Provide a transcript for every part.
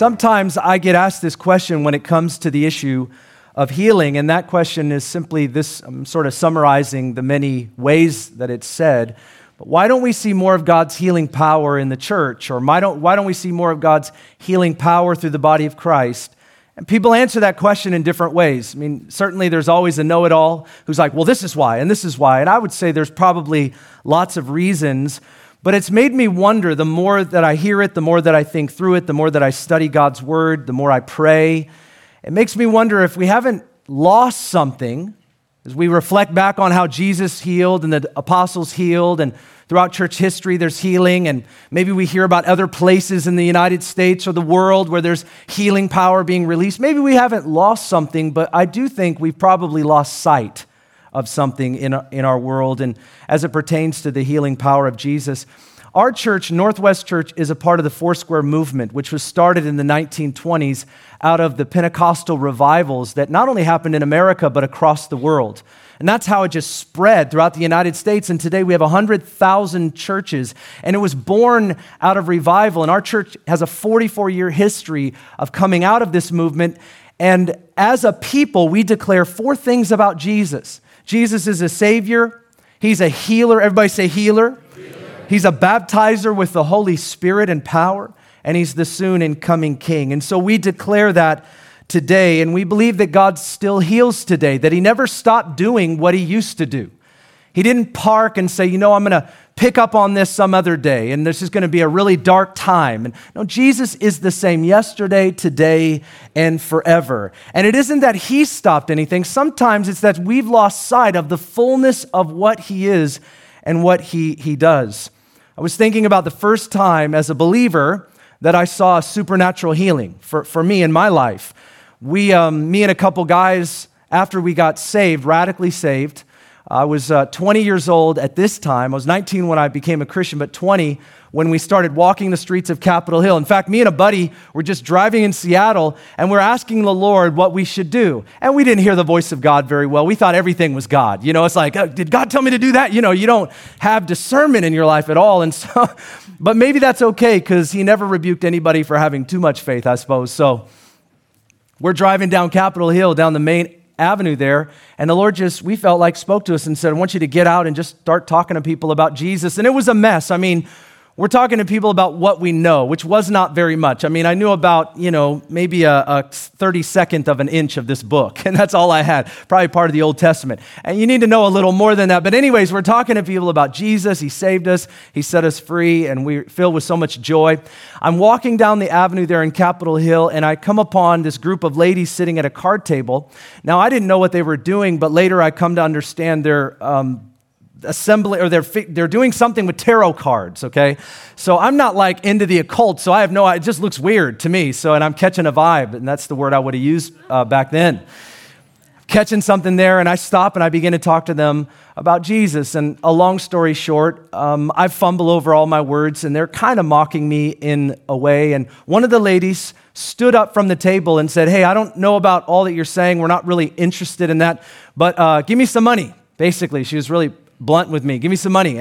Sometimes I get asked this question when it comes to the issue of healing, and that question is simply this I'm sort of summarizing the many ways that it's said. But why don't we see more of God's healing power in the church? Or why don't, why don't we see more of God's healing power through the body of Christ? And people answer that question in different ways. I mean, certainly there's always a know it all who's like, well, this is why, and this is why. And I would say there's probably lots of reasons. But it's made me wonder the more that I hear it, the more that I think through it, the more that I study God's word, the more I pray. It makes me wonder if we haven't lost something as we reflect back on how Jesus healed and the apostles healed, and throughout church history, there's healing, and maybe we hear about other places in the United States or the world where there's healing power being released. Maybe we haven't lost something, but I do think we've probably lost sight of something in, in our world. And as it pertains to the healing power of Jesus, our church, Northwest Church, is a part of the Foursquare movement, which was started in the 1920s out of the Pentecostal revivals that not only happened in America, but across the world. And that's how it just spread throughout the United States. And today we have 100,000 churches. And it was born out of revival. And our church has a 44 year history of coming out of this movement. And as a people, we declare four things about Jesus Jesus is a Savior, He's a healer. Everybody say healer. healer. He's a baptizer with the Holy Spirit and power, and He's the soon and coming King. And so we declare that today, and we believe that God still heals today, that He never stopped doing what He used to do. He didn't park and say, you know, I'm going to pick up on this some other day, and this is going to be a really dark time. And no, Jesus is the same yesterday, today, and forever. And it isn't that He stopped anything, sometimes it's that we've lost sight of the fullness of what He is and what He, he does. I was thinking about the first time as a believer that I saw a supernatural healing for, for me in my life. We, um, me and a couple guys, after we got saved, radically saved, I was uh, 20 years old at this time. I was 19 when I became a Christian, but 20 when we started walking the streets of Capitol Hill. In fact, me and a buddy were just driving in Seattle and we're asking the Lord what we should do. And we didn't hear the voice of God very well. We thought everything was God. You know, it's like, oh, did God tell me to do that? You know, you don't have discernment in your life at all. And so, but maybe that's okay because he never rebuked anybody for having too much faith, I suppose. So we're driving down Capitol Hill, down the main avenue there. And the Lord just, we felt like, spoke to us and said, I want you to get out and just start talking to people about Jesus. And it was a mess. I mean, we're talking to people about what we know, which was not very much. I mean, I knew about, you know, maybe a, a 32nd of an inch of this book, and that's all I had, probably part of the Old Testament. And you need to know a little more than that. But, anyways, we're talking to people about Jesus. He saved us, He set us free, and we're filled with so much joy. I'm walking down the avenue there in Capitol Hill, and I come upon this group of ladies sitting at a card table. Now, I didn't know what they were doing, but later I come to understand their um, assembly or they're, they're doing something with tarot cards okay? So i'm not like into the occult so i have no it just looks weird to me so and i'm catching a vibe and that's the word i would have used uh, back then. Catching something there and i stop and i begin to talk to them about jesus and a long story short um, i fumble over all my words and they're kind of mocking me in a way and one of the ladies stood up from the table and said hey i don't know about all that you're saying we're not really interested in that but uh, give me some money basically. She was really blunt with me. Give me some money.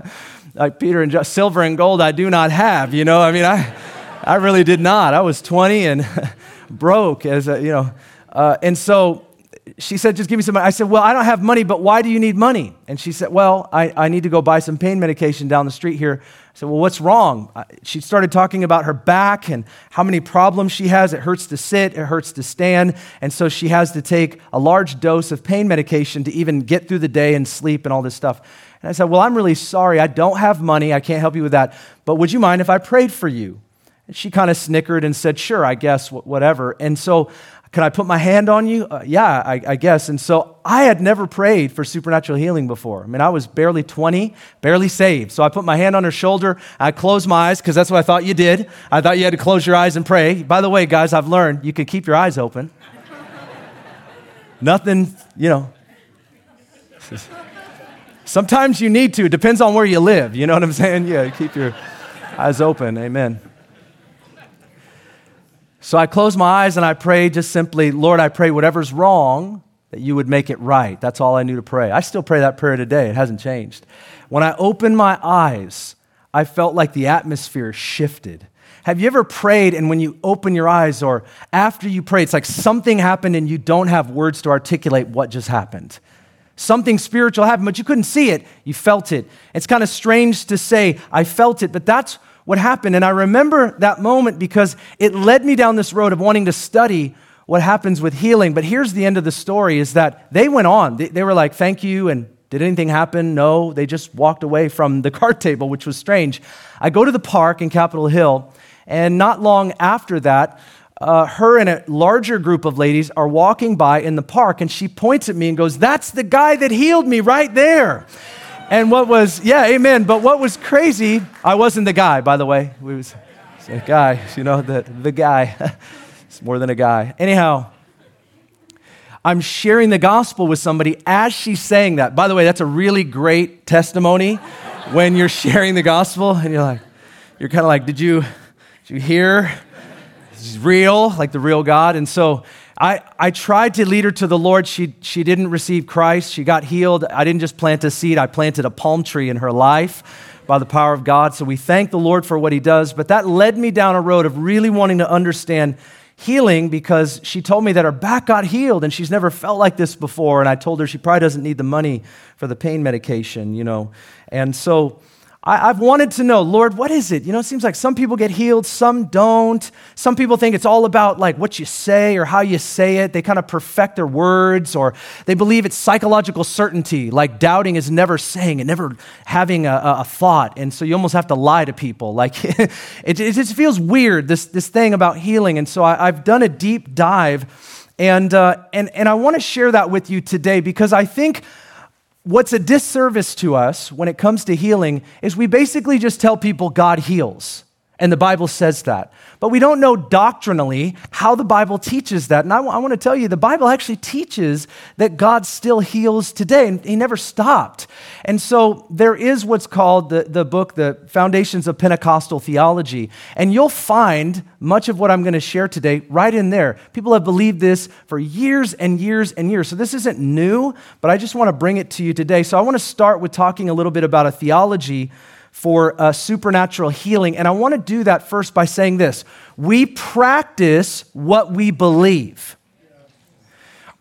like Peter and just silver and gold I do not have, you know. I mean, I, I really did not. I was 20 and broke as a, you know. Uh, and so she said, just give me some money. I said, well, I don't have money, but why do you need money? And she said, well, I, I need to go buy some pain medication down the street here. I said, well, what's wrong? She started talking about her back and how many problems she has. It hurts to sit, it hurts to stand. And so she has to take a large dose of pain medication to even get through the day and sleep and all this stuff. And I said, well, I'm really sorry. I don't have money. I can't help you with that. But would you mind if I prayed for you? And she kind of snickered and said, sure, I guess, whatever. And so can I put my hand on you? Uh, yeah, I, I, guess. And so I had never prayed for supernatural healing before. I mean, I was barely 20, barely saved. So I put my hand on her shoulder. I closed my eyes because that's what I thought you did. I thought you had to close your eyes and pray. By the way, guys, I've learned you can keep your eyes open. Nothing, you know. Sometimes you need to. It depends on where you live. You know what I'm saying? Yeah, keep your eyes open. Amen. So I closed my eyes and I prayed just simply, Lord, I pray whatever's wrong, that you would make it right. That's all I knew to pray. I still pray that prayer today, it hasn't changed. When I opened my eyes, I felt like the atmosphere shifted. Have you ever prayed and when you open your eyes or after you pray, it's like something happened and you don't have words to articulate what just happened? Something spiritual happened, but you couldn't see it. You felt it. It's kind of strange to say, I felt it, but that's what happened. And I remember that moment because it led me down this road of wanting to study what happens with healing. But here's the end of the story is that they went on. They, they were like, thank you. And did anything happen? No. They just walked away from the card table, which was strange. I go to the park in Capitol Hill. And not long after that, uh, her and a larger group of ladies are walking by in the park, and she points at me and goes, That's the guy that healed me right there. And what was, yeah, amen. But what was crazy, I wasn't the guy, by the way. We was a guy, you know, the, the guy. it's more than a guy. Anyhow, I'm sharing the gospel with somebody as she's saying that. By the way, that's a really great testimony when you're sharing the gospel and you're like, you're kind of like, did you, did you hear He's real, like the real God. And so I, I tried to lead her to the Lord. She, she didn't receive Christ. She got healed. I didn't just plant a seed, I planted a palm tree in her life by the power of God. So we thank the Lord for what He does. But that led me down a road of really wanting to understand healing because she told me that her back got healed and she's never felt like this before. And I told her she probably doesn't need the money for the pain medication, you know. And so I, have wanted to know, Lord, what is it? You know, it seems like some people get healed, some don't. Some people think it's all about like what you say or how you say it. They kind of perfect their words, or they believe it's psychological certainty, like doubting is never saying and never having a, a thought. And so you almost have to lie to people. Like it, it just feels weird, this, this thing about healing. And so I, have done a deep dive, and, uh, and, and I want to share that with you today because I think what's a disservice to us when it comes to healing is we basically just tell people God heals. And the Bible says that. But we don't know doctrinally how the Bible teaches that. And I, w- I want to tell you, the Bible actually teaches that God still heals today, and He never stopped. And so there is what's called the, the book, The Foundations of Pentecostal Theology. And you'll find much of what I'm going to share today right in there. People have believed this for years and years and years. So this isn't new, but I just want to bring it to you today. So I want to start with talking a little bit about a theology for uh, supernatural healing. And I want to do that first by saying this we practice what we believe.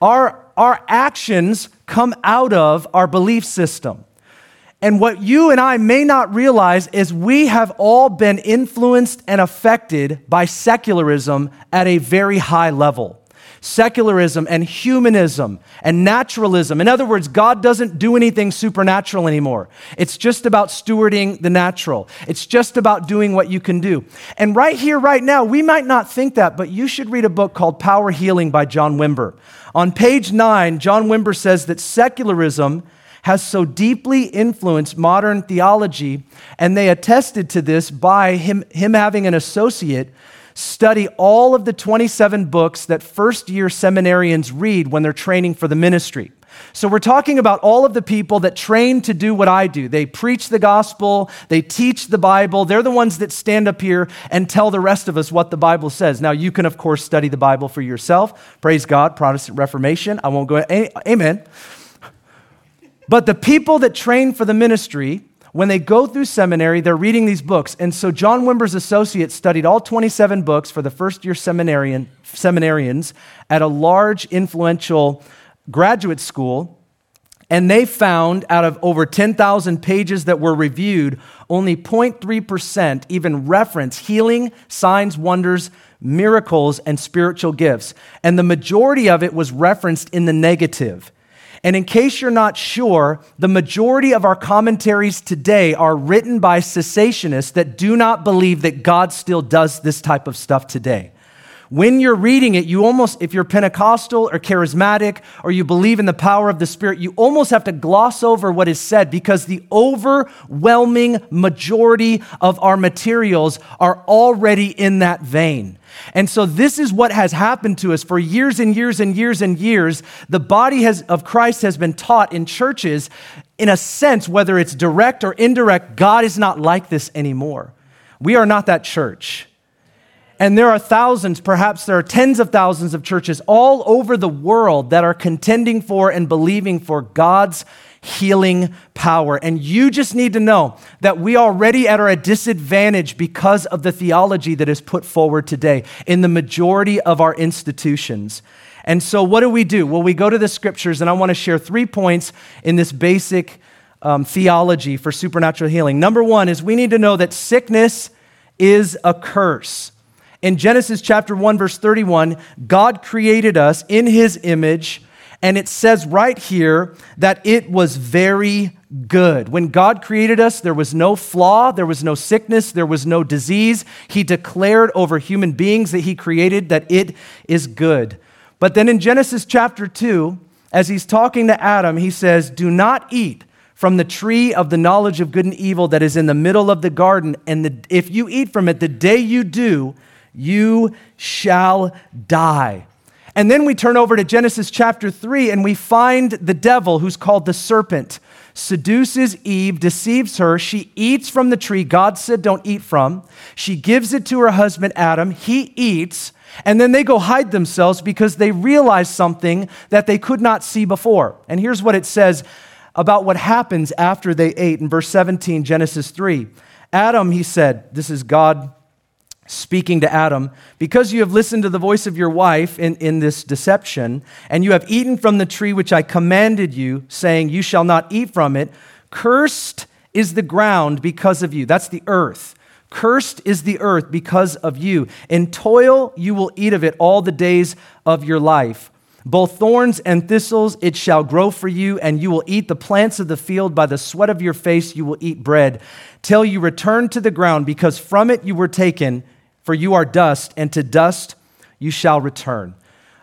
Our, our actions come out of our belief system. And what you and I may not realize is we have all been influenced and affected by secularism at a very high level secularism and humanism and naturalism. In other words, God doesn't do anything supernatural anymore. It's just about stewarding the natural, it's just about doing what you can do. And right here, right now, we might not think that, but you should read a book called Power Healing by John Wimber. On page nine, John Wimber says that secularism has so deeply influenced modern theology, and they attested to this by him, him having an associate study all of the 27 books that first year seminarians read when they're training for the ministry. So, we're talking about all of the people that train to do what I do. They preach the gospel, they teach the Bible. They're the ones that stand up here and tell the rest of us what the Bible says. Now, you can, of course, study the Bible for yourself. Praise God, Protestant Reformation. I won't go, amen. But the people that train for the ministry, when they go through seminary, they're reading these books. And so John Wimber's associate studied all 27 books for the first year seminarian, seminarians at a large, influential graduate school. And they found out of over 10,000 pages that were reviewed, only 0.3% even reference healing, signs, wonders, miracles, and spiritual gifts. And the majority of it was referenced in the negative. And in case you're not sure, the majority of our commentaries today are written by cessationists that do not believe that God still does this type of stuff today. When you're reading it, you almost, if you're Pentecostal or charismatic or you believe in the power of the Spirit, you almost have to gloss over what is said because the overwhelming majority of our materials are already in that vein. And so this is what has happened to us for years and years and years and years. The body has, of Christ has been taught in churches, in a sense, whether it's direct or indirect, God is not like this anymore. We are not that church. And there are thousands, perhaps there are tens of thousands of churches all over the world that are contending for and believing for God's healing power. And you just need to know that we already are at a disadvantage because of the theology that is put forward today in the majority of our institutions. And so, what do we do? Well, we go to the scriptures, and I want to share three points in this basic um, theology for supernatural healing. Number one is we need to know that sickness is a curse. In Genesis chapter 1, verse 31, God created us in his image, and it says right here that it was very good. When God created us, there was no flaw, there was no sickness, there was no disease. He declared over human beings that he created that it is good. But then in Genesis chapter 2, as he's talking to Adam, he says, Do not eat from the tree of the knowledge of good and evil that is in the middle of the garden. And the, if you eat from it, the day you do, you shall die. And then we turn over to Genesis chapter 3 and we find the devil, who's called the serpent, seduces Eve, deceives her. She eats from the tree God said don't eat from. She gives it to her husband Adam. He eats. And then they go hide themselves because they realize something that they could not see before. And here's what it says about what happens after they ate in verse 17, Genesis 3. Adam, he said, this is God speaking to Adam, because you have listened to the voice of your wife in, in this deception, and you have eaten from the tree which I commanded you, saying, You shall not eat from it, cursed is the ground because of you. That's the earth. Cursed is the earth because of you. In toil you will eat of it all the days of your life. Both thorns and thistles it shall grow for you, and you will eat the plants of the field. By the sweat of your face you will eat bread, till you return to the ground, because from it you were taken, for you are dust, and to dust you shall return.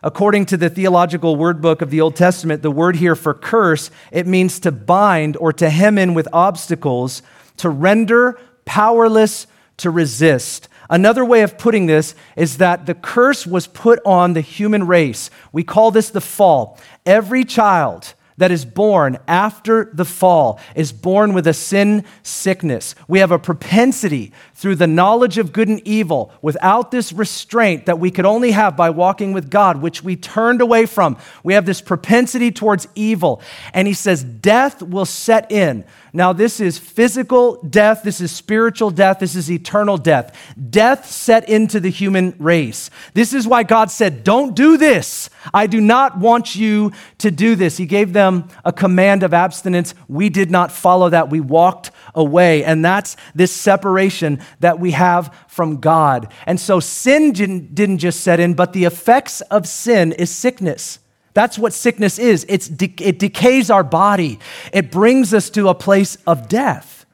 According to the theological word book of the Old Testament, the word here for curse, it means to bind or to hem in with obstacles, to render powerless to resist. Another way of putting this is that the curse was put on the human race. We call this the fall. Every child that is born after the fall is born with a sin sickness. We have a propensity through the knowledge of good and evil without this restraint that we could only have by walking with God, which we turned away from. We have this propensity towards evil. And he says, death will set in. Now, this is physical death, this is spiritual death, this is eternal death. Death set into the human race. This is why God said, Don't do this. I do not want you to do this. He gave them a command of abstinence. We did not follow that. We walked away. And that's this separation that we have from God. And so sin didn't, didn't just set in, but the effects of sin is sickness. That's what sickness is. It's de- it decays our body, it brings us to a place of death.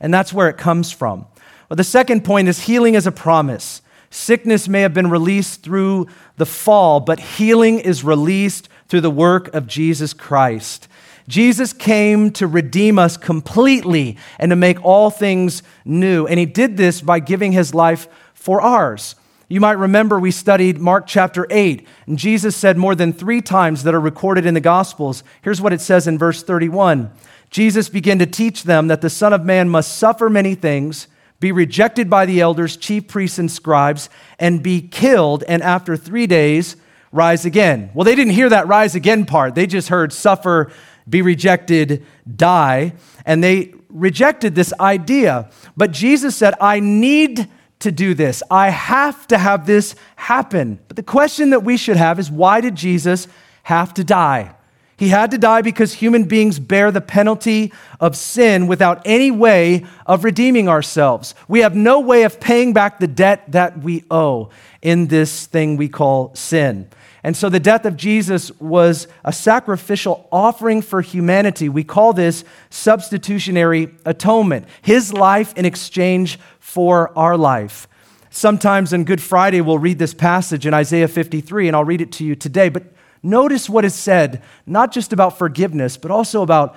And that's where it comes from. Well, the second point is healing is a promise. Sickness may have been released through the fall, but healing is released through the work of Jesus Christ. Jesus came to redeem us completely and to make all things new. And he did this by giving his life for ours. You might remember we studied Mark chapter 8, and Jesus said more than three times that are recorded in the Gospels. Here's what it says in verse 31 Jesus began to teach them that the Son of Man must suffer many things, be rejected by the elders, chief priests, and scribes, and be killed, and after three days rise again. Well, they didn't hear that rise again part. They just heard suffer, be rejected, die, and they rejected this idea. But Jesus said, I need to do this. I have to have this happen. But the question that we should have is why did Jesus have to die? He had to die because human beings bear the penalty of sin without any way of redeeming ourselves. We have no way of paying back the debt that we owe in this thing we call sin. And so the death of Jesus was a sacrificial offering for humanity. We call this substitutionary atonement, his life in exchange for our life. Sometimes on Good Friday, we'll read this passage in Isaiah 53, and I'll read it to you today. But notice what is said, not just about forgiveness, but also about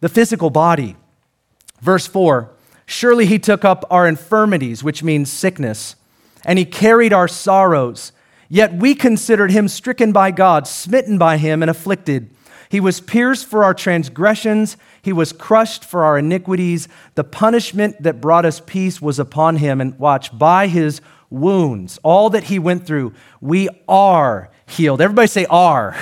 the physical body. Verse 4 Surely he took up our infirmities, which means sickness, and he carried our sorrows. Yet we considered him stricken by God, smitten by him, and afflicted. He was pierced for our transgressions, he was crushed for our iniquities. The punishment that brought us peace was upon him. And watch, by his wounds, all that he went through, we are healed. Everybody say, are.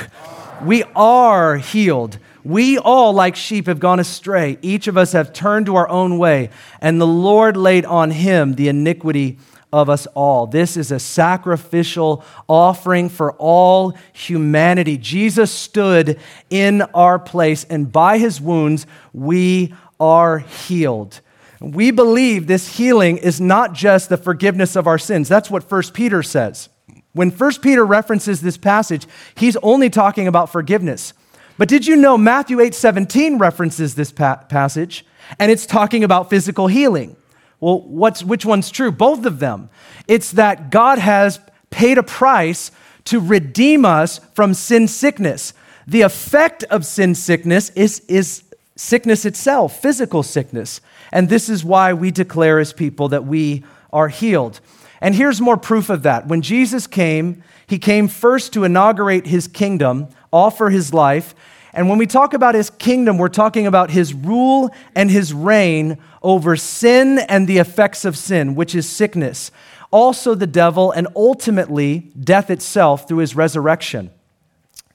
We are healed. We all, like sheep, have gone astray. Each of us have turned to our own way, and the Lord laid on him the iniquity of us all. This is a sacrificial offering for all humanity. Jesus stood in our place, and by his wounds, we are healed. We believe this healing is not just the forgiveness of our sins. That's what 1 Peter says. When 1 Peter references this passage, he's only talking about forgiveness. But did you know Matthew 8 17 references this pa- passage and it's talking about physical healing? Well, what's, which one's true? Both of them. It's that God has paid a price to redeem us from sin sickness. The effect of sin sickness is, is sickness itself, physical sickness. And this is why we declare as people that we are healed. And here's more proof of that. When Jesus came, he came first to inaugurate his kingdom, offer his life. And when we talk about his kingdom, we're talking about his rule and his reign over sin and the effects of sin, which is sickness, also the devil, and ultimately death itself through his resurrection.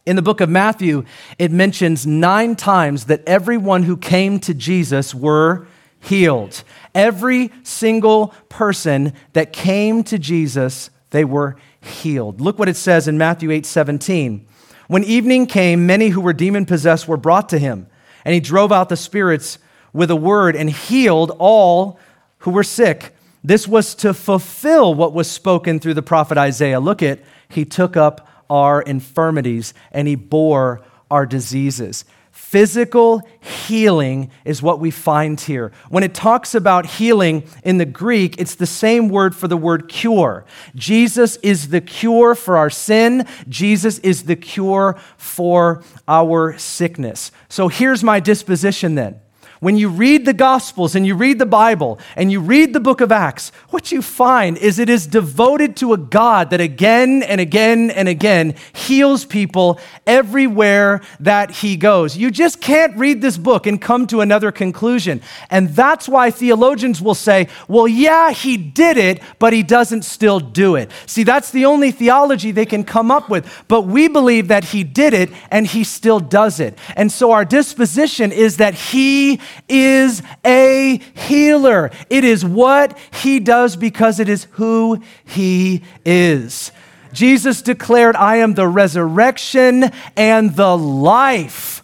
In the book of Matthew, it mentions nine times that everyone who came to Jesus were healed. Every single person that came to Jesus, they were healed. Look what it says in Matthew 8 17. When evening came, many who were demon possessed were brought to him, and he drove out the spirits with a word and healed all who were sick. This was to fulfill what was spoken through the prophet Isaiah. Look at, he took up our infirmities and he bore our diseases. Physical healing is what we find here. When it talks about healing in the Greek, it's the same word for the word cure. Jesus is the cure for our sin, Jesus is the cure for our sickness. So here's my disposition then. When you read the Gospels and you read the Bible and you read the book of Acts, what you find is it is devoted to a God that again and again and again heals people everywhere that he goes. You just can't read this book and come to another conclusion. And that's why theologians will say, well, yeah, he did it, but he doesn't still do it. See, that's the only theology they can come up with. But we believe that he did it and he still does it. And so our disposition is that he is a healer. It is what he does because it is who he is. Jesus declared, I am the resurrection and the life.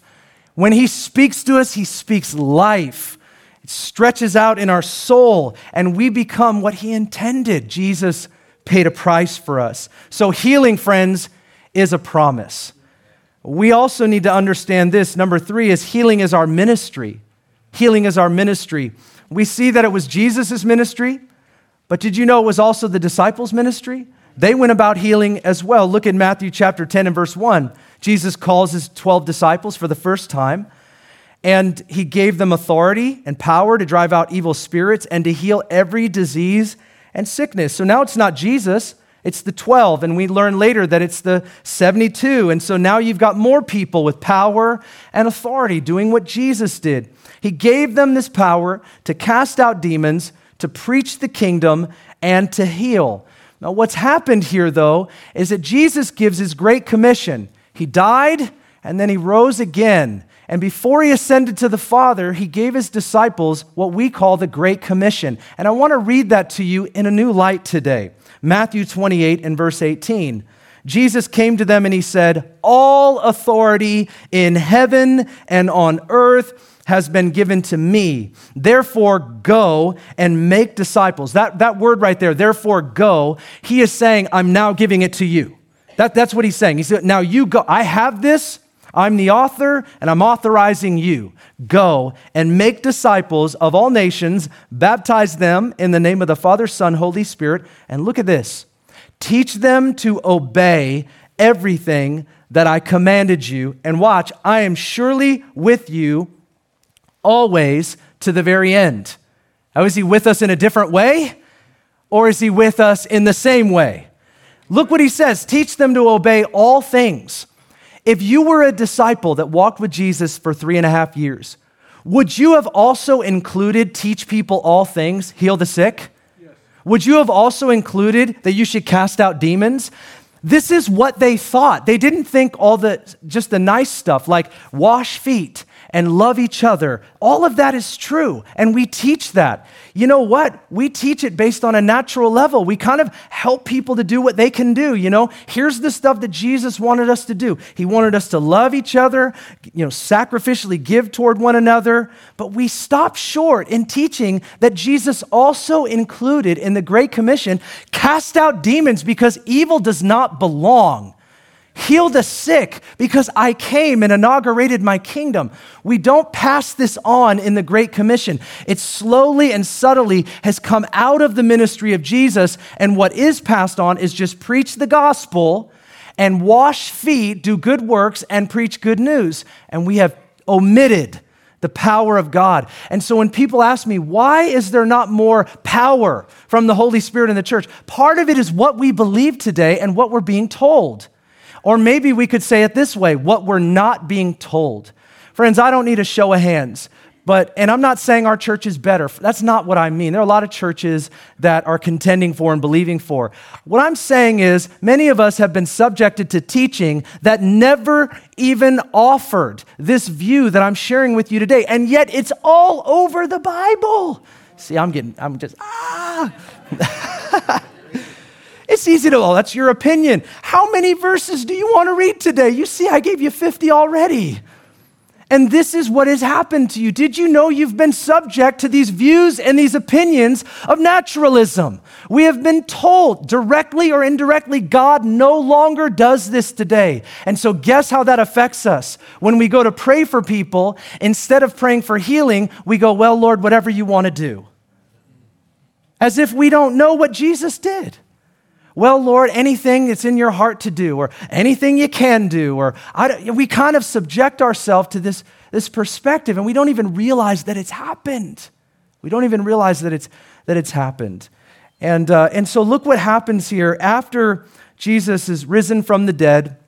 When he speaks to us, he speaks life. It stretches out in our soul, and we become what he intended. Jesus paid a price for us. So, healing, friends, is a promise. We also need to understand this. Number three is healing is our ministry healing is our ministry. We see that it was Jesus' ministry, but did you know it was also the disciples' ministry? They went about healing as well. Look at Matthew chapter 10 and verse 1. Jesus calls his 12 disciples for the first time, and he gave them authority and power to drive out evil spirits and to heal every disease and sickness. So now it's not Jesus, it's the 12, and we learn later that it's the 72. And so now you've got more people with power and authority doing what Jesus did. He gave them this power to cast out demons, to preach the kingdom, and to heal. Now, what's happened here, though, is that Jesus gives his great commission. He died, and then he rose again. And before he ascended to the Father, he gave his disciples what we call the Great Commission. And I want to read that to you in a new light today. Matthew 28 and verse 18. Jesus came to them and he said, All authority in heaven and on earth has been given to me. Therefore, go and make disciples. That, that word right there, therefore, go, he is saying, I'm now giving it to you. That, that's what he's saying. He said, Now you go. I have this. I'm the author, and I'm authorizing you. Go and make disciples of all nations, baptize them in the name of the Father, Son, Holy Spirit. And look at this teach them to obey everything that I commanded you. And watch, I am surely with you always to the very end. Now, is he with us in a different way? Or is he with us in the same way? Look what he says teach them to obey all things. If you were a disciple that walked with Jesus for three and a half years, would you have also included teach people all things, heal the sick? Would you have also included that you should cast out demons? This is what they thought. They didn't think all the just the nice stuff like wash feet and love each other. All of that is true, and we teach that. You know what? We teach it based on a natural level. We kind of help people to do what they can do. You know, here's the stuff that Jesus wanted us to do. He wanted us to love each other, you know, sacrificially give toward one another. But we stop short in teaching that Jesus also included in the Great Commission cast out demons because evil does not belong heal the sick because I came and inaugurated my kingdom. We don't pass this on in the Great Commission. It slowly and subtly has come out of the ministry of Jesus, and what is passed on is just preach the gospel and wash feet, do good works, and preach good news. And we have omitted the power of God. And so when people ask me, why is there not more power from the Holy Spirit in the church? Part of it is what we believe today and what we're being told. Or maybe we could say it this way what we're not being told. Friends, I don't need a show of hands, but, and I'm not saying our church is better. That's not what I mean. There are a lot of churches that are contending for and believing for. What I'm saying is, many of us have been subjected to teaching that never even offered this view that I'm sharing with you today, and yet it's all over the Bible. See, I'm getting, I'm just, ah. Easy to, oh, that's your opinion. How many verses do you want to read today? You see, I gave you 50 already. And this is what has happened to you. Did you know you've been subject to these views and these opinions of naturalism? We have been told, directly or indirectly, God no longer does this today. And so, guess how that affects us? When we go to pray for people, instead of praying for healing, we go, Well, Lord, whatever you want to do. As if we don't know what Jesus did. Well, Lord, anything that's in your heart to do, or anything you can do, or we kind of subject ourselves to this, this perspective, and we don't even realize that it's happened. We don't even realize that it's, that it's happened. And, uh, and so, look what happens here. After Jesus is risen from the dead,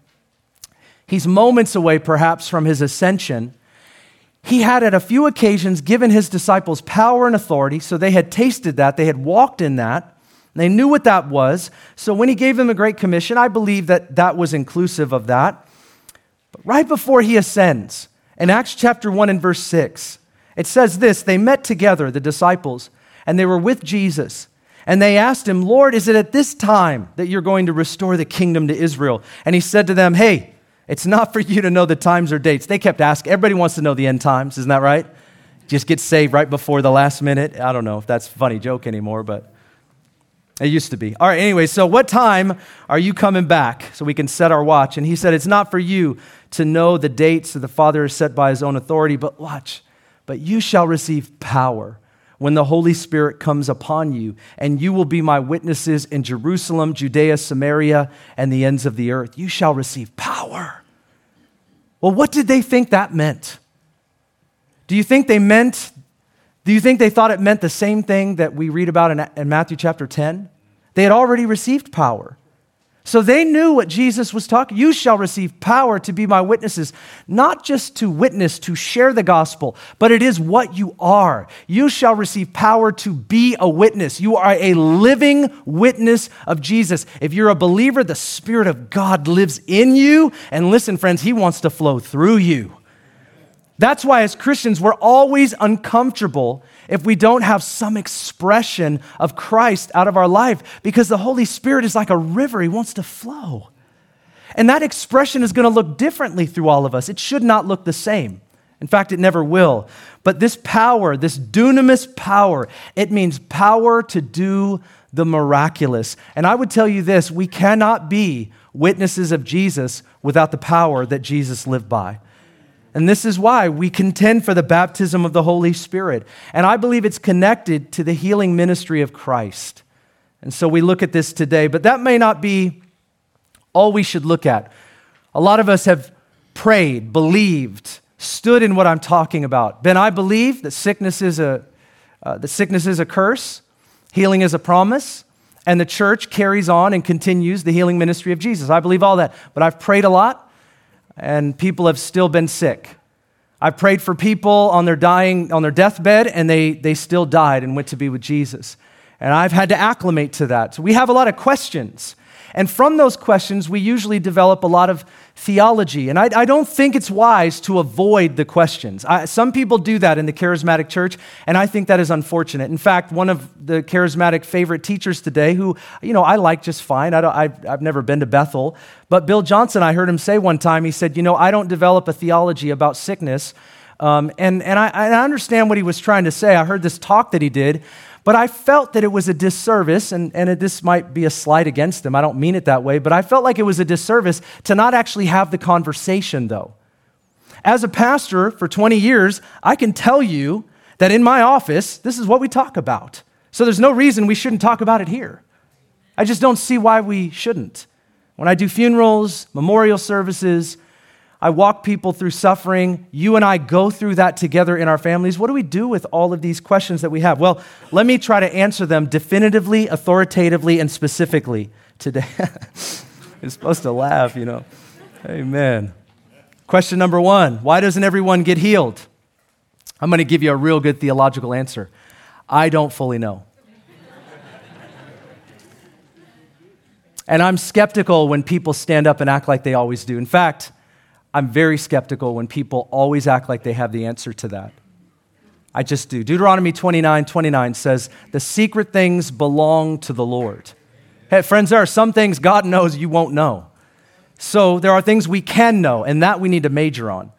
he's moments away, perhaps, from his ascension. He had, at a few occasions, given his disciples power and authority, so they had tasted that, they had walked in that. They knew what that was. So when he gave them a great commission, I believe that that was inclusive of that. But right before he ascends, in Acts chapter 1 and verse 6, it says this They met together, the disciples, and they were with Jesus. And they asked him, Lord, is it at this time that you're going to restore the kingdom to Israel? And he said to them, Hey, it's not for you to know the times or dates. They kept asking. Everybody wants to know the end times, isn't that right? Just get saved right before the last minute. I don't know if that's funny joke anymore, but it used to be. All right, anyway, so what time are you coming back so we can set our watch? And he said, It's not for you to know the dates that the Father has set by his own authority, but watch, but you shall receive power when the Holy Spirit comes upon you, and you will be my witnesses in Jerusalem, Judea, Samaria, and the ends of the earth. You shall receive power. Well, what did they think that meant? Do you think they meant do you think they thought it meant the same thing that we read about in, in Matthew chapter 10? They had already received power. So they knew what Jesus was talking. You shall receive power to be my witnesses, not just to witness, to share the gospel, but it is what you are. You shall receive power to be a witness. You are a living witness of Jesus. If you're a believer, the Spirit of God lives in you. And listen, friends, He wants to flow through you. That's why, as Christians, we're always uncomfortable if we don't have some expression of Christ out of our life because the Holy Spirit is like a river, He wants to flow. And that expression is going to look differently through all of us. It should not look the same. In fact, it never will. But this power, this dunamis power, it means power to do the miraculous. And I would tell you this we cannot be witnesses of Jesus without the power that Jesus lived by. And this is why we contend for the baptism of the Holy Spirit. And I believe it's connected to the healing ministry of Christ. And so we look at this today, but that may not be all we should look at. A lot of us have prayed, believed, stood in what I'm talking about. Ben, I believe that sickness is a, uh, that sickness is a curse, healing is a promise, and the church carries on and continues the healing ministry of Jesus. I believe all that. But I've prayed a lot and people have still been sick. I prayed for people on their dying, on their deathbed, and they, they still died and went to be with Jesus. And I've had to acclimate to that. So we have a lot of questions. And from those questions, we usually develop a lot of theology. And I, I don't think it's wise to avoid the questions. I, some people do that in the charismatic church, and I think that is unfortunate. In fact, one of the charismatic favorite teachers today, who, you know, I like just fine, I have I've never been to Bethel, but Bill Johnson, I heard him say one time, he said, You know, I don't develop a theology about sickness. Um, and and I, I understand what he was trying to say. I heard this talk that he did, but I felt that it was a disservice, and, and it, this might be a slight against them. I don't mean it that way, but I felt like it was a disservice to not actually have the conversation, though. As a pastor for 20 years, I can tell you that in my office, this is what we talk about. So there's no reason we shouldn't talk about it here. I just don't see why we shouldn't. When I do funerals, memorial services, I walk people through suffering. You and I go through that together in our families. What do we do with all of these questions that we have? Well, let me try to answer them definitively, authoritatively, and specifically today. You're supposed to laugh, you know. Amen. Question number one Why doesn't everyone get healed? I'm going to give you a real good theological answer. I don't fully know. and I'm skeptical when people stand up and act like they always do. In fact, I'm very skeptical when people always act like they have the answer to that. I just do. Deuteronomy 29 29 says, The secret things belong to the Lord. Hey, friends, there are some things God knows you won't know. So there are things we can know, and that we need to major on.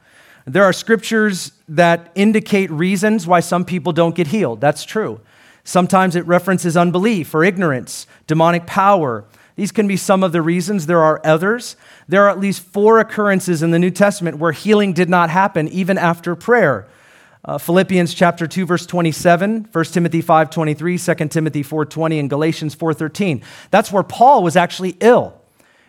There are scriptures that indicate reasons why some people don't get healed. That's true. Sometimes it references unbelief or ignorance, demonic power, these can be some of the reasons. There are others. There are at least four occurrences in the New Testament where healing did not happen even after prayer. Uh, Philippians chapter 2 verse 27, 1 Timothy 5:23, 2 Timothy 4:20 and Galatians 4:13. That's where Paul was actually ill.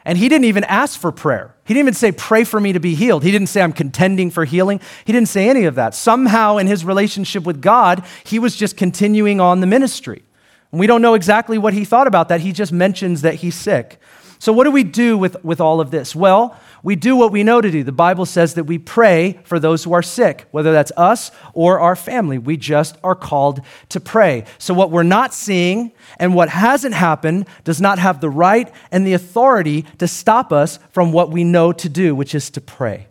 And he didn't even ask for prayer. He didn't even say, Pray for me to be healed. He didn't say, I'm contending for healing. He didn't say any of that. Somehow, in his relationship with God, he was just continuing on the ministry. We don't know exactly what he thought about that. He just mentions that he's sick. So, what do we do with, with all of this? Well, we do what we know to do. The Bible says that we pray for those who are sick, whether that's us or our family. We just are called to pray. So, what we're not seeing and what hasn't happened does not have the right and the authority to stop us from what we know to do, which is to pray.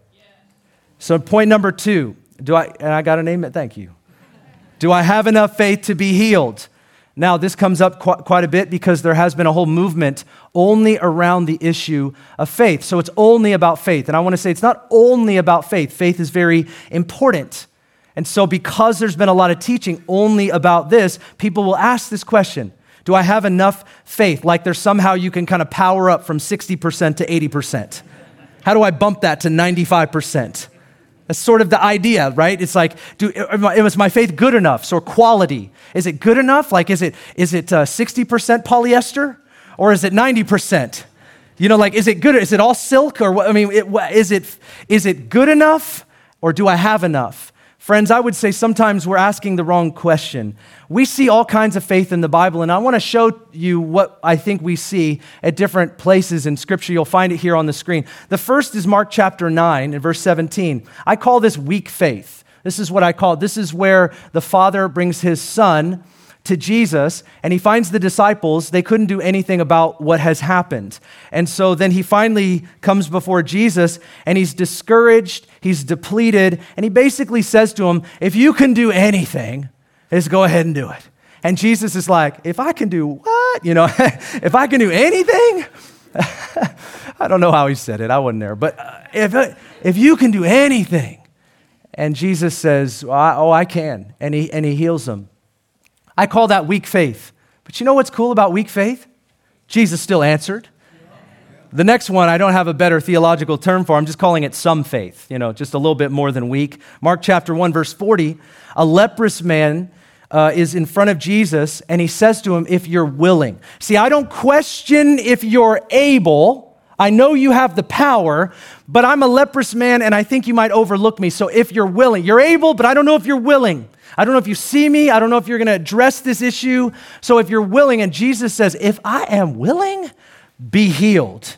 So, point number two do I, and I got to name it, thank you. Do I have enough faith to be healed? Now, this comes up quite a bit because there has been a whole movement only around the issue of faith. So it's only about faith. And I want to say it's not only about faith, faith is very important. And so, because there's been a lot of teaching only about this, people will ask this question Do I have enough faith? Like there's somehow you can kind of power up from 60% to 80%. How do I bump that to 95%? That's sort of the idea, right? It's like, do, was my faith good enough? So quality. Is it good enough? Like, is it, is it uh, 60% polyester or is it 90%? You know, like, is it good? Is it all silk or what? I mean, it, is, it, is it good enough or do I have enough? Friends, I would say sometimes we're asking the wrong question. We see all kinds of faith in the Bible, and I want to show you what I think we see at different places in Scripture. You'll find it here on the screen. The first is Mark chapter 9 and verse 17. I call this weak faith. This is what I call it. This is where the Father brings his Son to Jesus and he finds the disciples, they couldn't do anything about what has happened. And so then he finally comes before Jesus and he's discouraged, he's depleted, and he basically says to him, If you can do anything, just go ahead and do it. And Jesus is like, If I can do what? You know, if I can do anything? I don't know how he said it, I wasn't there, but uh, if, if you can do anything, and Jesus says, Oh, I can. And he, and he heals them. I call that weak faith. But you know what's cool about weak faith? Jesus still answered. The next one, I don't have a better theological term for. I'm just calling it some faith, you know, just a little bit more than weak. Mark chapter 1, verse 40. A leprous man uh, is in front of Jesus, and he says to him, If you're willing. See, I don't question if you're able. I know you have the power, but I'm a leprous man, and I think you might overlook me. So if you're willing, you're able, but I don't know if you're willing. I don't know if you see me. I don't know if you're going to address this issue. So if you're willing, and Jesus says, If I am willing, be healed.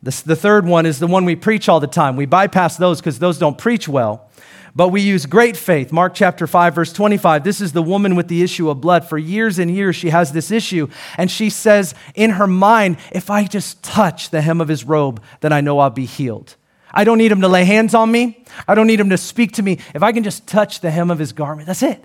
the third one is the one we preach all the time. We bypass those because those don't preach well. But we use great faith. Mark chapter 5, verse 25. This is the woman with the issue of blood. For years and years, she has this issue. And she says in her mind, if I just touch the hem of his robe, then I know I'll be healed. I don't need him to lay hands on me. I don't need him to speak to me. If I can just touch the hem of his garment, that's it.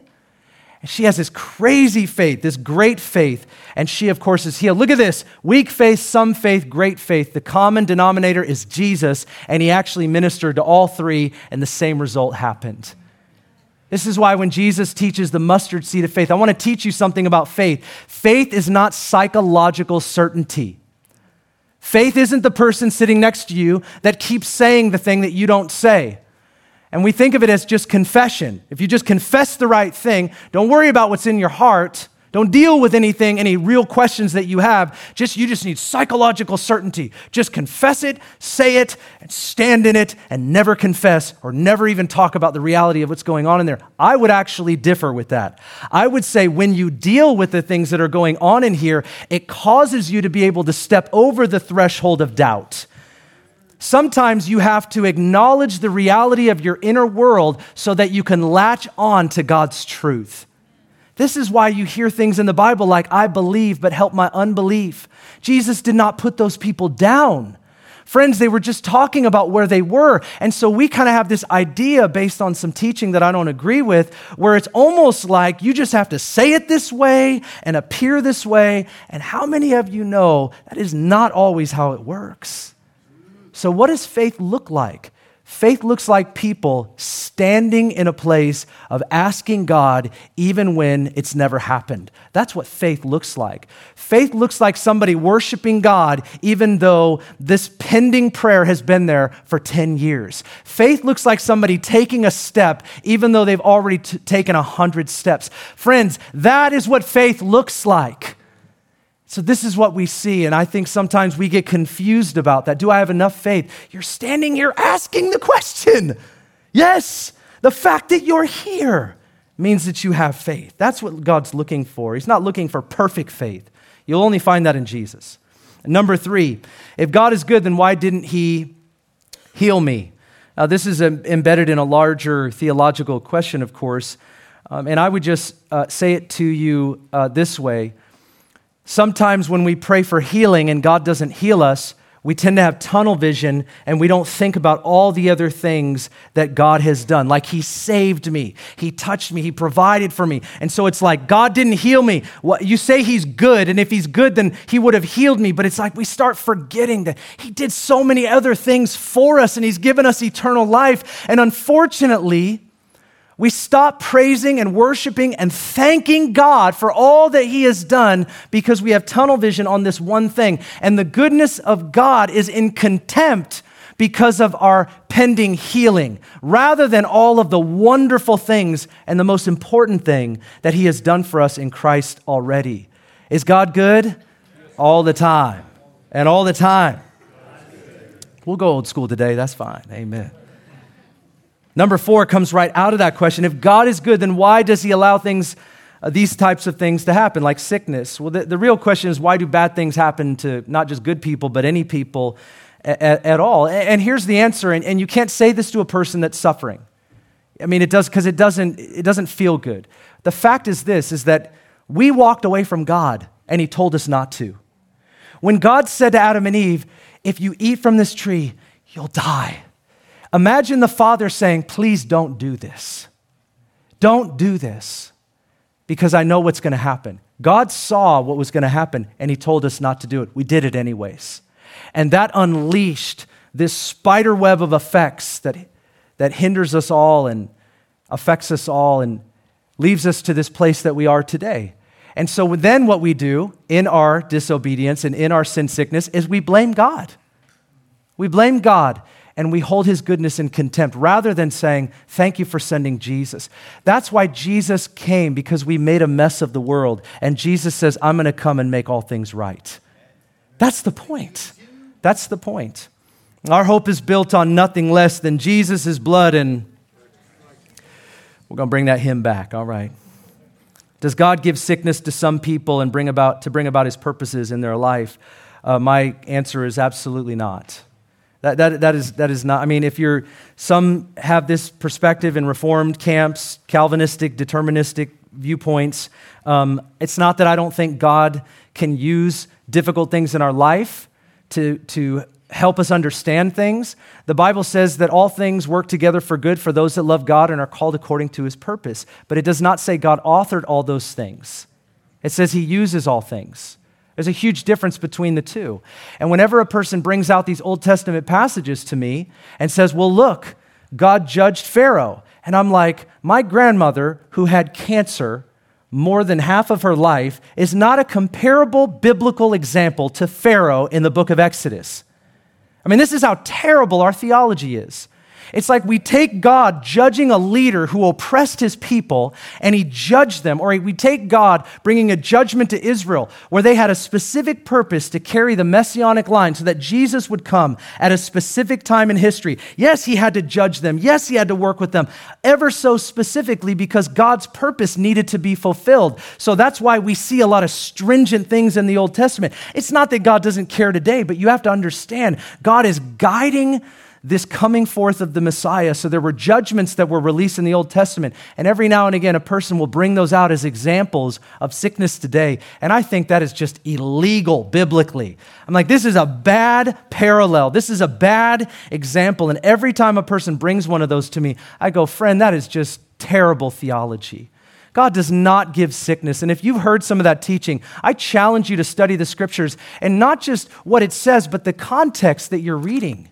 And she has this crazy faith, this great faith, and she, of course, is healed. Look at this weak faith, some faith, great faith. The common denominator is Jesus, and he actually ministered to all three, and the same result happened. This is why when Jesus teaches the mustard seed of faith, I want to teach you something about faith. Faith is not psychological certainty. Faith isn't the person sitting next to you that keeps saying the thing that you don't say. And we think of it as just confession. If you just confess the right thing, don't worry about what's in your heart. Don't deal with anything, any real questions that you have. Just you just need psychological certainty. Just confess it, say it, and stand in it, and never confess or never even talk about the reality of what's going on in there. I would actually differ with that. I would say when you deal with the things that are going on in here, it causes you to be able to step over the threshold of doubt. Sometimes you have to acknowledge the reality of your inner world so that you can latch on to God's truth. This is why you hear things in the Bible like, I believe, but help my unbelief. Jesus did not put those people down. Friends, they were just talking about where they were. And so we kind of have this idea based on some teaching that I don't agree with, where it's almost like you just have to say it this way and appear this way. And how many of you know that is not always how it works? So, what does faith look like? Faith looks like people standing in a place of asking God even when it's never happened. That's what faith looks like. Faith looks like somebody worshiping God even though this pending prayer has been there for 10 years. Faith looks like somebody taking a step even though they've already t- taken 100 steps. Friends, that is what faith looks like. So, this is what we see, and I think sometimes we get confused about that. Do I have enough faith? You're standing here asking the question. Yes, the fact that you're here means that you have faith. That's what God's looking for. He's not looking for perfect faith. You'll only find that in Jesus. number three, if God is good, then why didn't He heal me? Now, this is embedded in a larger theological question, of course, um, and I would just uh, say it to you uh, this way Sometimes when we pray for healing and God doesn't heal us, we tend to have tunnel vision and we don't think about all the other things that God has done. Like He saved me, He touched me, He provided for me. And so it's like, God didn't heal me. You say He's good, and if He's good, then He would have healed me. But it's like we start forgetting that He did so many other things for us and He's given us eternal life. And unfortunately, we stop praising and worshiping and thanking God for all that He has done because we have tunnel vision on this one thing. And the goodness of God is in contempt because of our pending healing, rather than all of the wonderful things and the most important thing that He has done for us in Christ already. Is God good? All the time. And all the time. We'll go old school today. That's fine. Amen. Number four comes right out of that question. If God is good, then why does He allow things, uh, these types of things to happen, like sickness? Well, the, the, real question is why do bad things happen to not just good people, but any people at, at all? And here's the answer, and, and you can't say this to a person that's suffering. I mean, it does because it doesn't, it doesn't feel good. The fact is this is that we walked away from God and He told us not to. When God said to Adam and Eve, if you eat from this tree, you'll die. Imagine the father saying, Please don't do this. Don't do this because I know what's going to happen. God saw what was going to happen and he told us not to do it. We did it anyways. And that unleashed this spider web of effects that, that hinders us all and affects us all and leaves us to this place that we are today. And so then what we do in our disobedience and in our sin sickness is we blame God. We blame God and we hold his goodness in contempt rather than saying, Thank you for sending Jesus. That's why Jesus came, because we made a mess of the world. And Jesus says, I'm going to come and make all things right. That's the point. That's the point. Our hope is built on nothing less than Jesus' blood, and we're going to bring that hymn back. All right. Does God give sickness to some people and bring about, to bring about his purposes in their life? Uh, my answer is absolutely not. That, that, that, is, that is not, I mean, if you're, some have this perspective in Reformed camps, Calvinistic, deterministic viewpoints. Um, it's not that I don't think God can use difficult things in our life to, to help us understand things. The Bible says that all things work together for good for those that love God and are called according to his purpose. But it does not say God authored all those things, it says he uses all things. There's a huge difference between the two. And whenever a person brings out these Old Testament passages to me and says, Well, look, God judged Pharaoh. And I'm like, My grandmother, who had cancer more than half of her life, is not a comparable biblical example to Pharaoh in the book of Exodus. I mean, this is how terrible our theology is. It's like we take God judging a leader who oppressed his people and he judged them, or we take God bringing a judgment to Israel where they had a specific purpose to carry the messianic line so that Jesus would come at a specific time in history. Yes, he had to judge them. Yes, he had to work with them ever so specifically because God's purpose needed to be fulfilled. So that's why we see a lot of stringent things in the Old Testament. It's not that God doesn't care today, but you have to understand God is guiding this coming forth of the Messiah. So there were judgments that were released in the Old Testament. And every now and again, a person will bring those out as examples of sickness today. And I think that is just illegal biblically. I'm like, this is a bad parallel. This is a bad example. And every time a person brings one of those to me, I go, friend, that is just terrible theology. God does not give sickness. And if you've heard some of that teaching, I challenge you to study the scriptures and not just what it says, but the context that you're reading.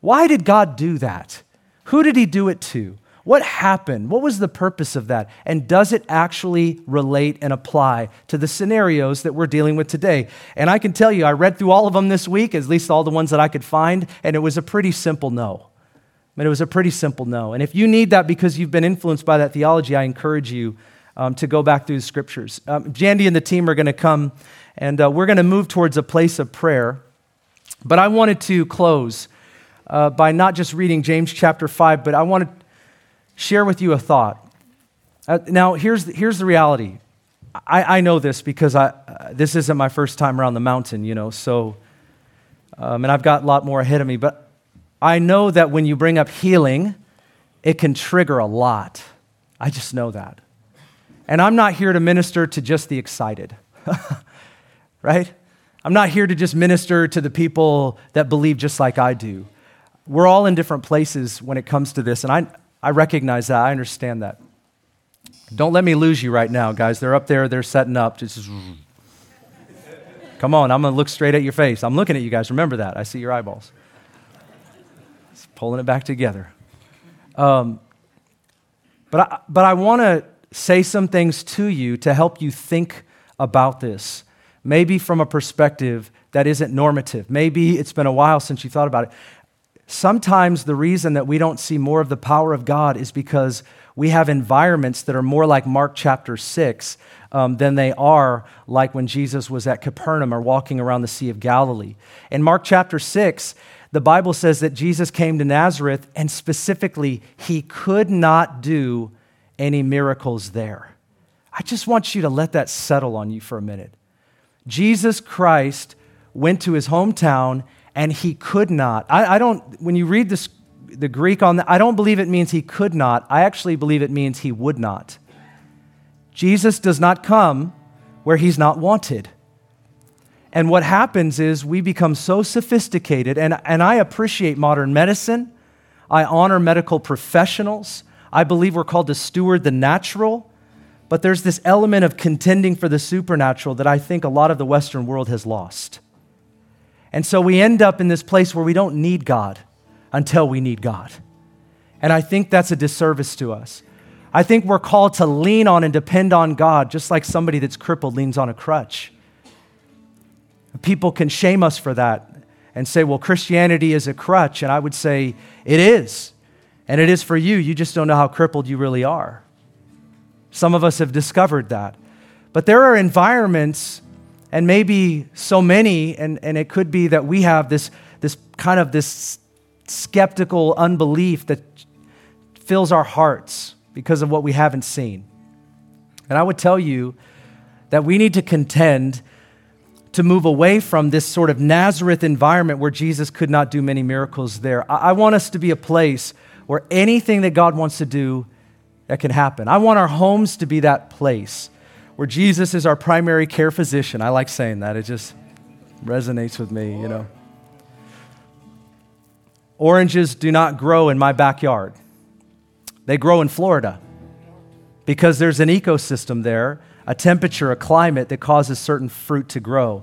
Why did God do that? Who did he do it to? What happened? What was the purpose of that? And does it actually relate and apply to the scenarios that we're dealing with today? And I can tell you, I read through all of them this week, at least all the ones that I could find, and it was a pretty simple no. I mean, it was a pretty simple no. And if you need that because you've been influenced by that theology, I encourage you um, to go back through the scriptures. Um, Jandy and the team are going to come, and uh, we're going to move towards a place of prayer. But I wanted to close uh, by not just reading James chapter 5, but I want to share with you a thought. Uh, now, here's the, here's the reality. I, I know this because I, uh, this isn't my first time around the mountain, you know, so, um, and I've got a lot more ahead of me, but I know that when you bring up healing, it can trigger a lot. I just know that. And I'm not here to minister to just the excited, right? I'm not here to just minister to the people that believe just like I do we're all in different places when it comes to this, and I, I recognize that. I understand that. Don't let me lose you right now, guys. They're up there, they're setting up. Just come on, I'm going to look straight at your face. I'm looking at you guys. Remember that. I see your eyeballs. Just pulling it back together. Um, but I, but I want to say some things to you to help you think about this, maybe from a perspective that isn't normative. Maybe it's been a while since you thought about it. Sometimes the reason that we don't see more of the power of God is because we have environments that are more like Mark chapter 6 um, than they are like when Jesus was at Capernaum or walking around the Sea of Galilee. In Mark chapter 6, the Bible says that Jesus came to Nazareth and specifically, he could not do any miracles there. I just want you to let that settle on you for a minute. Jesus Christ went to his hometown and he could not. I, I don't, when you read this, the Greek on that, I don't believe it means he could not. I actually believe it means he would not. Jesus does not come where he's not wanted. And what happens is we become so sophisticated, and, and I appreciate modern medicine. I honor medical professionals. I believe we're called to steward the natural. But there's this element of contending for the supernatural that I think a lot of the Western world has lost. And so we end up in this place where we don't need God until we need God. And I think that's a disservice to us. I think we're called to lean on and depend on God just like somebody that's crippled leans on a crutch. People can shame us for that and say, well, Christianity is a crutch. And I would say, it is. And it is for you. You just don't know how crippled you really are. Some of us have discovered that. But there are environments and maybe so many, and, and it could be that we have this, this kind of this skeptical unbelief that fills our hearts because of what we haven't seen. And I would tell you that we need to contend to move away from this sort of Nazareth environment where Jesus could not do many miracles there. I, want us to be a place where anything that God wants to do, that can happen. I want our homes to be that place where Jesus is our primary care physician. I like saying that. It just resonates with me, you know. Oranges do not grow in my backyard. They grow in Florida because there's an ecosystem there, a temperature, a climate that causes certain fruit to grow.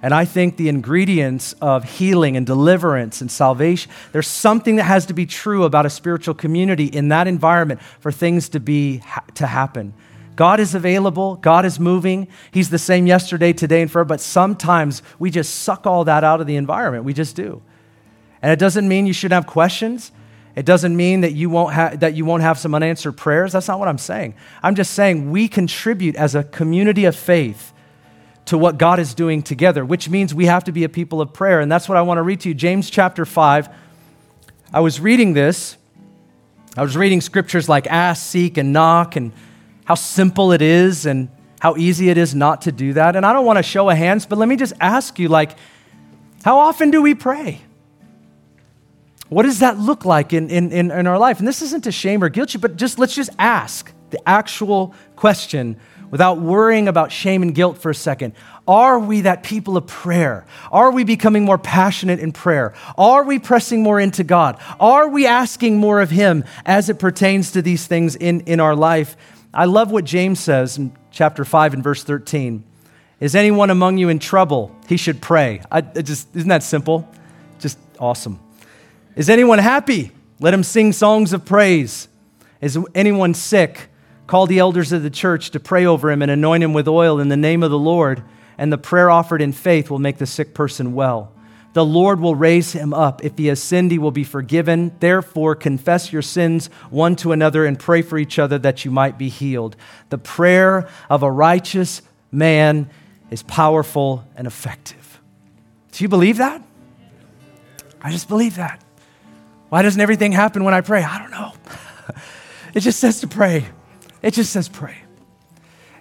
And I think the ingredients of healing and deliverance and salvation, there's something that has to be true about a spiritual community in that environment for things to be to happen. God is available, God is moving. He's the same yesterday, today and forever, but sometimes we just suck all that out of the environment. We just do. And it doesn't mean you shouldn't have questions. It doesn't mean that you won't ha- that you won't have some unanswered prayers. That's not what I'm saying. I'm just saying we contribute as a community of faith to what God is doing together, which means we have to be a people of prayer. And that's what I want to read to you. James chapter 5. I was reading this. I was reading scriptures like ask, seek, and knock, and how simple it is and how easy it is not to do that. And I don't want to show a hands, but let me just ask you like, how often do we pray? What does that look like in, in, in, in our life? And this isn't to shame or guilt you, but just let's just ask the actual question without worrying about shame and guilt for a second. Are we that people of prayer? Are we becoming more passionate in prayer? Are we pressing more into God? Are we asking more of Him as it pertains to these things in, in our life? I love what James says in chapter 5 and verse 13. Is anyone among you in trouble? He should pray. I, just, isn't that simple? Just awesome. Is anyone happy? Let him sing songs of praise. Is anyone sick? Call the elders of the church to pray over him and anoint him with oil in the name of the Lord, and the prayer offered in faith will make the sick person well. The Lord will raise him up. If he has sinned, he will be forgiven. Therefore, confess your sins one to another and pray for each other that you might be healed. The prayer of a righteous man is powerful and effective. Do you believe that? I just believe that. Why doesn't everything happen when I pray? I don't know. it just says to pray. It just says pray.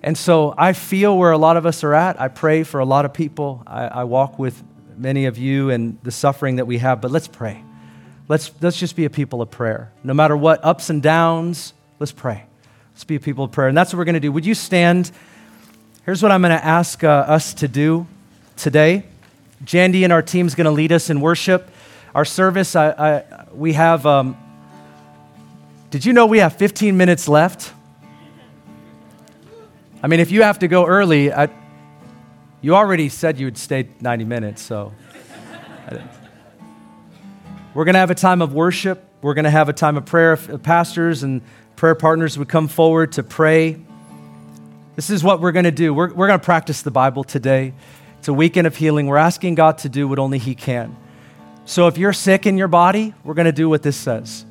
And so I feel where a lot of us are at. I pray for a lot of people. I, I walk with many of you and the suffering that we have, but let's pray. Let's, let's just be a people of prayer. No matter what ups and downs, let's pray. Let's be a people of prayer. And that's what we're going to do. Would you stand? Here's what I'm going to ask uh, us to do today. Jandy and our team is going to lead us in worship. Our service, I, I, we have, um, did you know we have 15 minutes left? I mean, if you have to go early, I, you already said you would stay 90 minutes, so. We're going to have a time of worship. We're going to have a time of prayer. Pastors and prayer partners would come forward to pray. This is what we're going to do. We're, we're going to practice the Bible today. It's a weekend of healing. We're asking God to do what only He can. So if you're sick in your body, we're going to do what this says.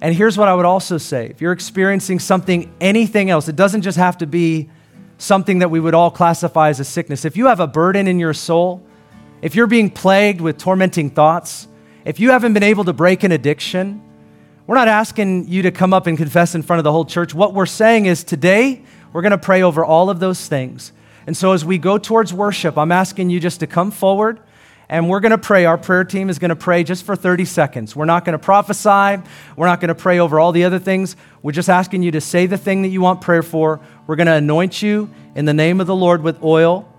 And here's what I would also say if you're experiencing something, anything else, it doesn't just have to be something that we would all classify as a sickness. If you have a burden in your soul, if you're being plagued with tormenting thoughts, if you haven't been able to break an addiction, we're not asking you to come up and confess in front of the whole church. What we're saying is today, we're going to pray over all of those things. And so as we go towards worship, I'm asking you just to come forward and we're going to pray. Our prayer team is going to pray just for 30 seconds. We're not going to prophesy. We're not going to pray over all the other things. We're just asking you to say the thing that you want prayer for. We're going to anoint you in the name of the Lord with oil,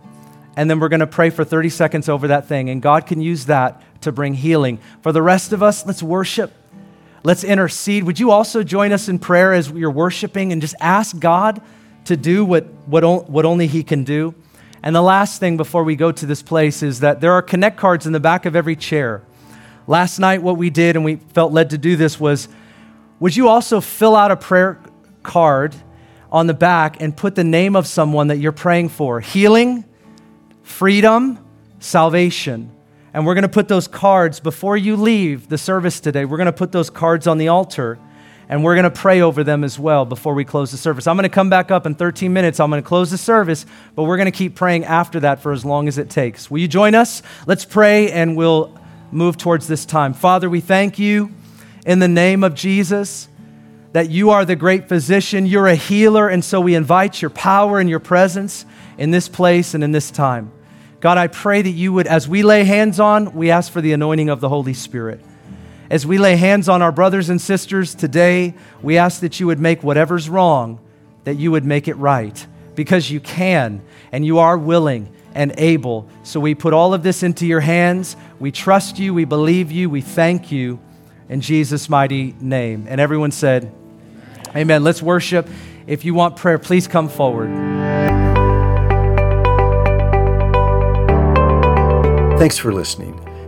and then we're going to pray for 30 seconds over that thing. And God can use that to bring healing. For the rest of us, let's worship. Let's intercede. Would you also join us in prayer as you're worshiping and just ask God to do what, what, what only He can do? And the last thing before we go to this place is that there are connect cards in the back of every chair. Last night, what we did, and we felt led to do this, was would you also fill out a prayer card on the back and put the name of someone that you're praying for? Healing, freedom, salvation. And we're going to put those cards before you leave the service today. We're going to put those cards on the altar and we're going to pray over them as well before we close the service. I'm going to come back up in 13 minutes. I'm going to close the service, but we're going to keep praying after that for as long as it takes. Will you join us? Let's pray and we'll move towards this time. Father, we thank you in the name of Jesus that you are the great physician. You're a healer, and so we invite your power and your presence in this place and in this time. God, I pray that you would, as we lay hands on, we ask for the anointing of the Holy Spirit. As we lay hands on our brothers and sisters today, we ask that you would make whatever's wrong, that you would make it right, because you can and you are willing and able. So we put all of this into your hands. We trust you, we believe you, we thank you in Jesus' mighty name. And everyone said, Amen. Amen. Let's worship. If you want prayer, please come forward. Thanks for listening.